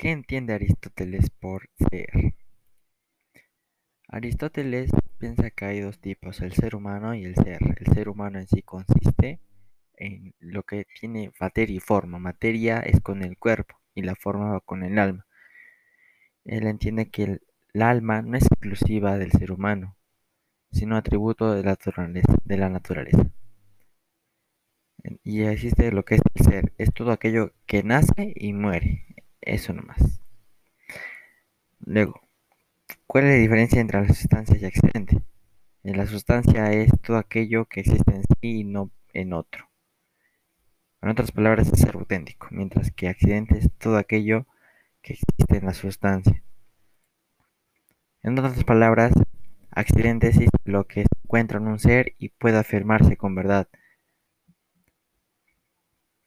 ¿Qué entiende Aristóteles por ser? Aristóteles piensa que hay dos tipos, el ser humano y el ser. El ser humano en sí consiste en lo que tiene materia y forma. Materia es con el cuerpo y la forma va con el alma. Él entiende que el, alma no es exclusiva del ser humano, sino atributo de la naturaleza. De la naturaleza. Y existe lo que es el ser, es todo aquello que nace y muere, eso nomás. Luego, ¿Cuál es la diferencia entre la sustancia y accidente? En la sustancia es todo aquello que existe en sí y no en otro. En otras palabras, es ser auténtico, mientras que accidente es todo aquello que existe en la sustancia. En otras palabras, accidente es lo que se encuentra en un ser y puede afirmarse con verdad.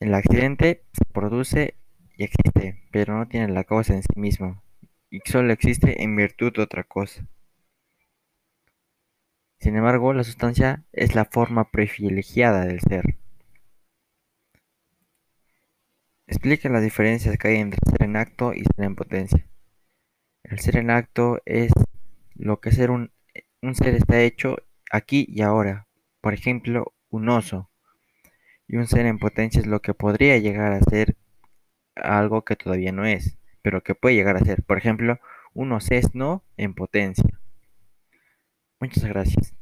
El accidente se produce y existe, pero no tiene la causa en sí mismo, y solo existe en virtud de otra cosa. Sin embargo, la sustancia es la forma privilegiada del ser. Explica las diferencias que hay entre ser en acto y ser en potencia. El ser en acto es lo que ser un, un ser está hecho aquí y ahora. Por ejemplo, un oso. Y un ser en potencia es lo que podría llegar a ser algo que todavía no es pero que puede llegar a ser, por ejemplo, un sesno en potencia. Muchas gracias.